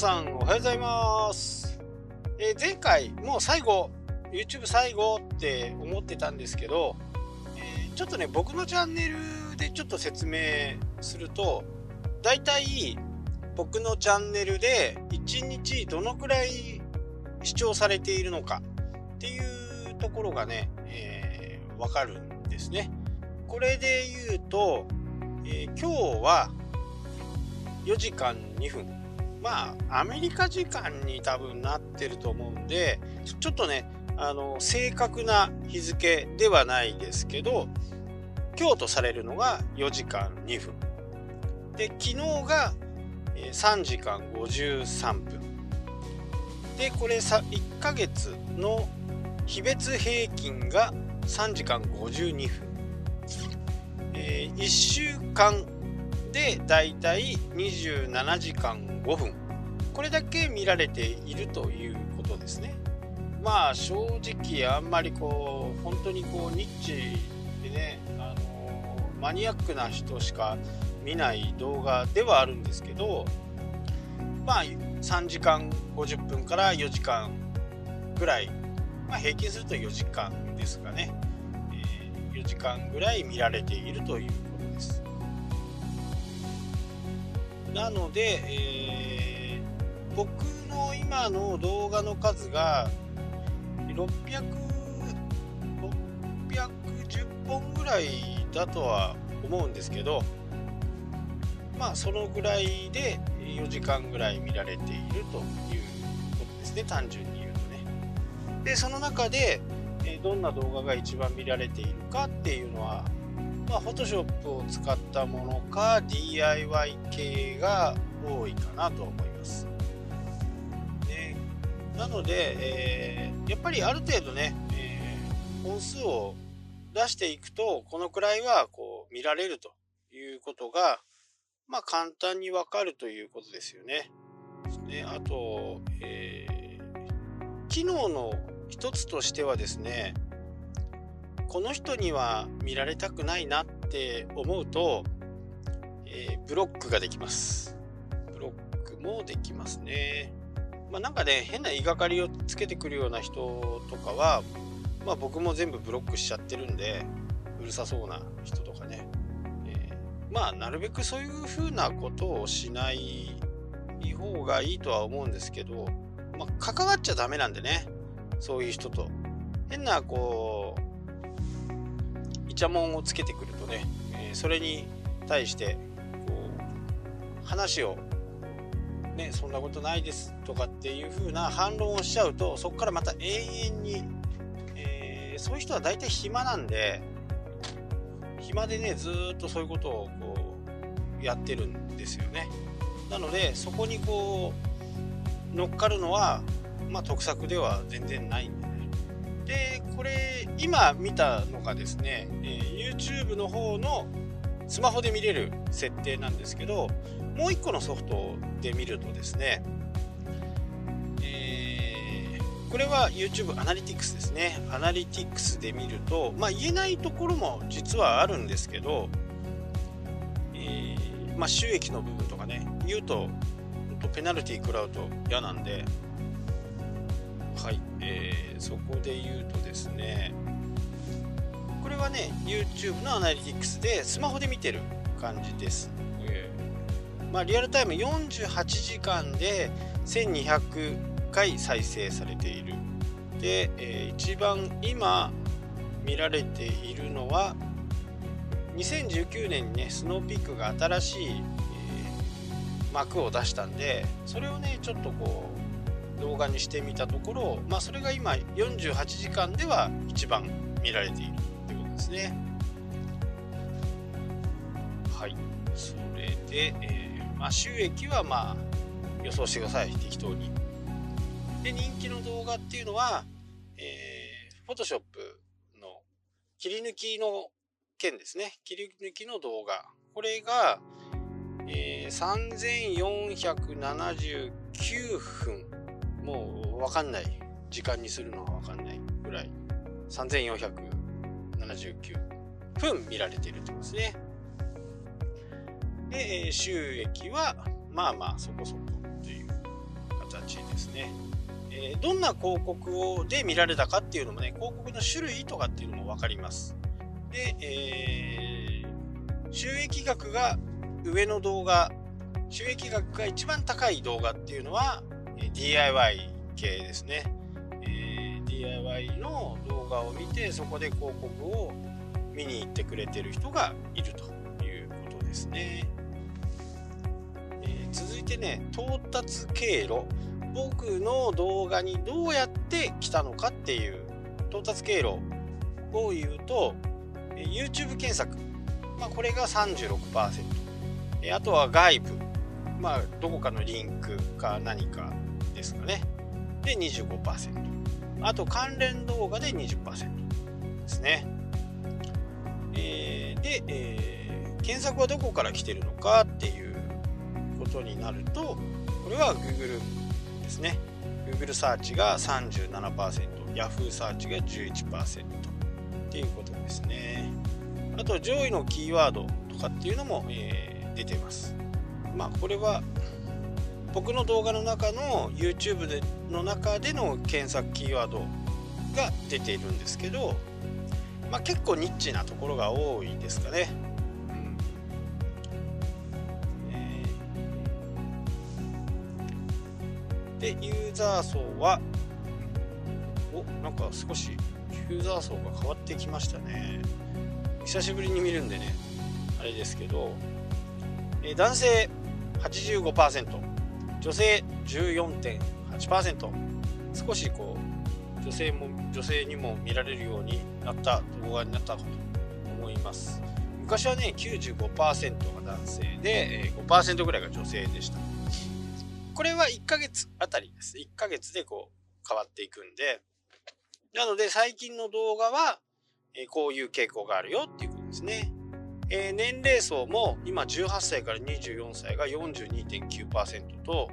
さんおはようございます、えー、前回もう最後 YouTube 最後って思ってたんですけど、えー、ちょっとね僕のチャンネルでちょっと説明するとだいたい僕のチャンネルで1日どのくらい視聴されているのかっていうところがね、えー、わかるんですね。これで言うと、えー、今日は4時間2分まあアメリカ時間に多分なってると思うんでちょっとねあの正確な日付ではないですけど今日とされるのが4時間2分。で昨日が3時間53分。でこれさ1ヶ月の日別平均が3時間52分、えー、1週間でだいたい27時間5分。これだけ見られているということですね。まあ正直あんまりこう本当にこうニッチでね、あの、マニアックな人しか見ない動画ではあるんですけどまあ3時間50分から4時間ぐらい、まあ、平均すると4時間ですかね、えー、4時間ぐらい見られているということです。なので、えー、僕の今の動画の数が600 610本ぐらいだとは思うんですけどまあそのぐらいで4時間ぐらい見られているということですね単純に言うとね。でその中でどんな動画が一番見られているかっていうのはまあ、Photoshop を使ったものか DIY 系が多いかなと思います。でなので、えー、やっぱりある程度ね、えー、本数を出していくとこのくらいはこう見られるということがまあ、簡単にわかるということですよね。であと、えー、機能の一つとしてはですねこの人には見られたくないなって思うと、えー、ブロックができます。ブロックもできますね。まあ、なんかね変な言いがかりをつけてくるような人とかは、まあ、僕も全部ブロックしちゃってるんでうるさそうな人とかねえまあなるべくそういうふうなことをしない方がいいとは思うんですけど、まあ、関わっちゃダメなんでねそういう人と変なこうイチャモンをつけてくるとね、え、それに対してこう話をねそんなことないですとかっていう風な反論をしちゃうとそこからまた永遠に、え、そういう人は大体暇なんで暇でねずっとそういうことをこうやってるんですよね。なのでそこにこう乗っかるのはまあ得策では全然ないんでこれ今見たのがですね、え、YouTube の方のスマホで見れる設定なんですけどもう一個のソフトで見るとですねえこれは YouTube アナリティクスですね。アナリティクスで見ると、まあ、言えないところも実はあるんですけど、えー、まあ、収益の部分とかね、言うと、ペナルティー食らうと嫌なんで、そこで言うとですね、これはね、YouTube のアナリティクスでスマホで見てる感じです。えー、まあ、リアルタイム48時間で1200回再生されているで、えー、一番今見られているのは2019年にねスノーピークが新しい、えー、幕を出したんでそれをねちょっとこう動画にしてみたところまあそれが今48時間では一番見られているってことですねはいそれで、えー、まあ、収益はまあ予想してください適当にで、人気の動画っていうのは、えー、Photoshop の切り抜きの件ですね。切り抜きの動画。これが、えー、3479分。もうわかんない。時間にするのがわかんないぐらい。3479分見られているってことですね。で、収益は、まあまあそこそこ。えー、どんな広告をで見られたかっていうのもね広告の種類とかっていうのも分かりますで、えー、収益額が上の動画収益額が一番高い動画っていうのは、DIY 系ですね、えー、DIY の動画を見てそこで広告を見に行ってくれてる人がいるということですね、えー、続いてね到達経路。僕の動画にどうやって来たのかっていう到達経路を言うと YouTube 検索、まあ、これが36%あとは外部、まあ、どこかのリンクか何かですかね。で25%あと関連動画で20%ですね、えー、で、えー、検索はどこから来てるのかっていうことになるとこれは Google ですね。Google サーチが 37%Yahoo サーチが11%っていうことですね。あと上位のキーワードとかっていうのも、えー、出てます。まあこれは僕の動画の中の YouTube での中での検索キーワードが出ているんですけど、まあ、結構ニッチなところが多いですかね。でユーザー層はおなんか少しユーザー層が変わってきましたね。久しぶりに見るんでねあれですけど、え男性85%女性14.8%少しこう女性も女性にも見られるようになった動画になったと思います昔はね95%が男性で5%ぐらいが女性でしたこれは1ヶ月あたりです。1ヶ月でこう変わっていくんで、なので最近の動画は、こういう傾向があるよっていうことですね。えー、年齢層も今18歳から24歳が42.9%と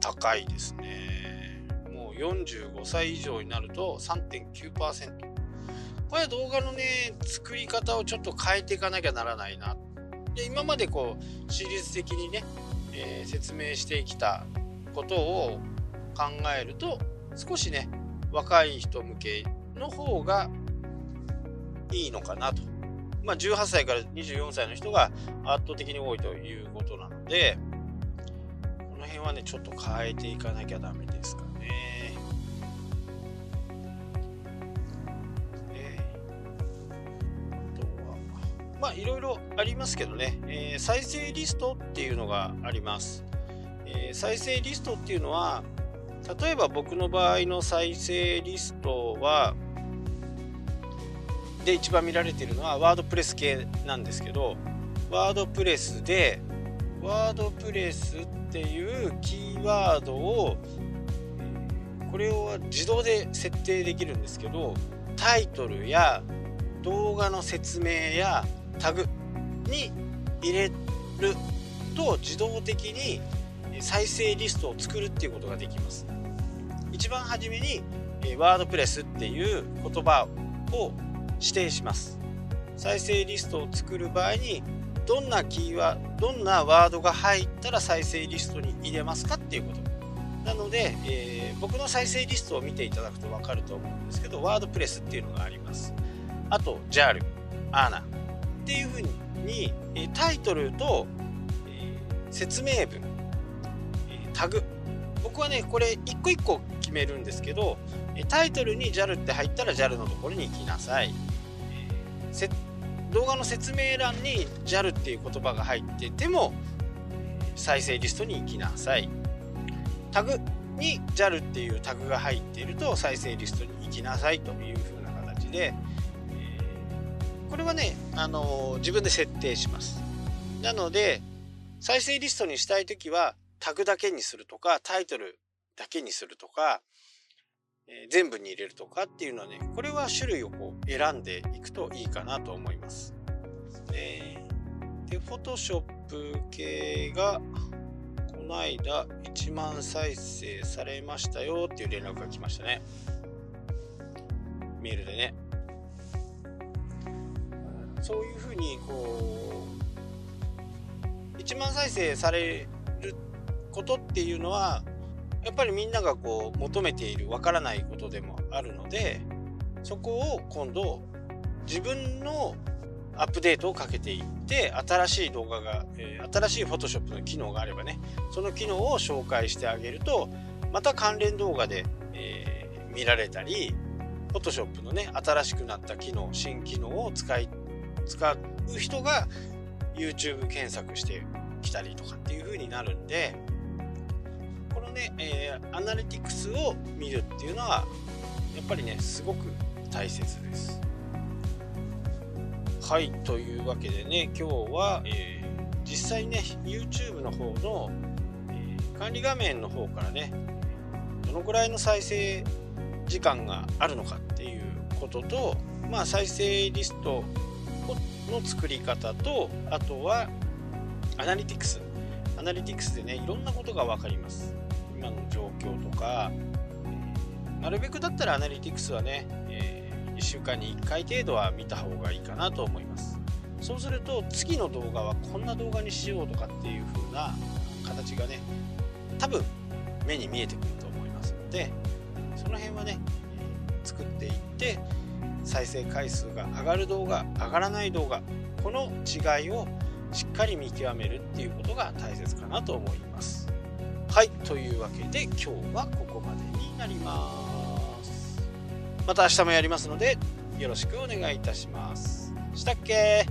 高いですね。もう45歳以上になると3.9%。これは動画のね、作り方をちょっと変えていかなきゃならないな。で、今までこう、シリーズ的にね、えー、説明してきたことを考えると少しね若い人向けの方がいいのかなと。まあ、18歳から24歳の人が圧倒的に多いということなのでこの辺はねちょっと変えていかなきゃダメですかね。あとはまあいろいろありますけどね、えー、再生リストっていうのがあります。えー、再生リストっていうのは例えば僕の場合の再生リストはで一番見られているのはワードプレス系なんですけどワードプレスでワードプレスっていうキーワードをこれを自動で設定できるんですけどタイトルや動画の説明やタグに入れると自動的に再生リストを作るっていうことができます。一番初めにワードプレスっていう言葉を指定します。再生リストを作る場合にどんなキーワードどんなワードが入ったら再生リストに入れますかっていうこと。なので、えー、僕の再生リストを見ていただくと分かると思うんですけどワードプレスっていうのがあります。あと JAL、ANA っていうふうにタイトルとえ説明文えタグ。僕はねこれ一個一個決めるんですけどタイトルに JAL って入ったら JAL のところに行きなさい、動画の説明欄に JAL っていう言葉が入ってても再生リストに行きなさい。タグに JAL っていうタグが入っていると再生リストに行きなさいというふうな形で、えこれはね、あの自分で設定します。なので再生リストにしたい時はタグだけにするとかタイトルだけにするとか、え、全部に入れるとかっていうのはねこれは種類をこう選んでいくといいかなと思います。えで Photoshop 系がこの間1万再生されましたよっていう連絡が来ましたね。メールでね。そういうふうにこう1万再生されることっていうのはやっぱりみんながこう求めているわからないことでもあるのでそこを今度自分のアップデートをかけていって新しい動画が、えー、新しい Photoshop の機能があればねその機能を紹介してあげるとまた関連動画で、えー、見られたり Photoshop のね新しくなった機能新機能を使い使う人が YouTube 検索してきたりとかっていう風になるんでのね、えー、アナリティクスを見るっていうのはやっぱりねすごく大切です。はいというわけでね今日は、えー、実際ね YouTube の方の、えー、管理画面の方からねどのくらいの再生時間があるのかっていうこととまあ再生リストの作り方とあとはアナリティクスアナリティクスでねいろんなことが分かります今の状況とか、えー、なるべくだったらアナリティクスはね、えー、1週間に1回程度は見た方がいいかなと思います。そうすると次の動画はこんな動画にしようとかっていう風な形がね多分目に見えてくると思いますのでその辺はね作っていって再生回数が上がる動画上がらない動画この違いをしっかり見極めるっていうことが大切かなと思います。はいというわけで今日はここまでになります。また明日もやりますのでよろしくお願いいたします。したっけ？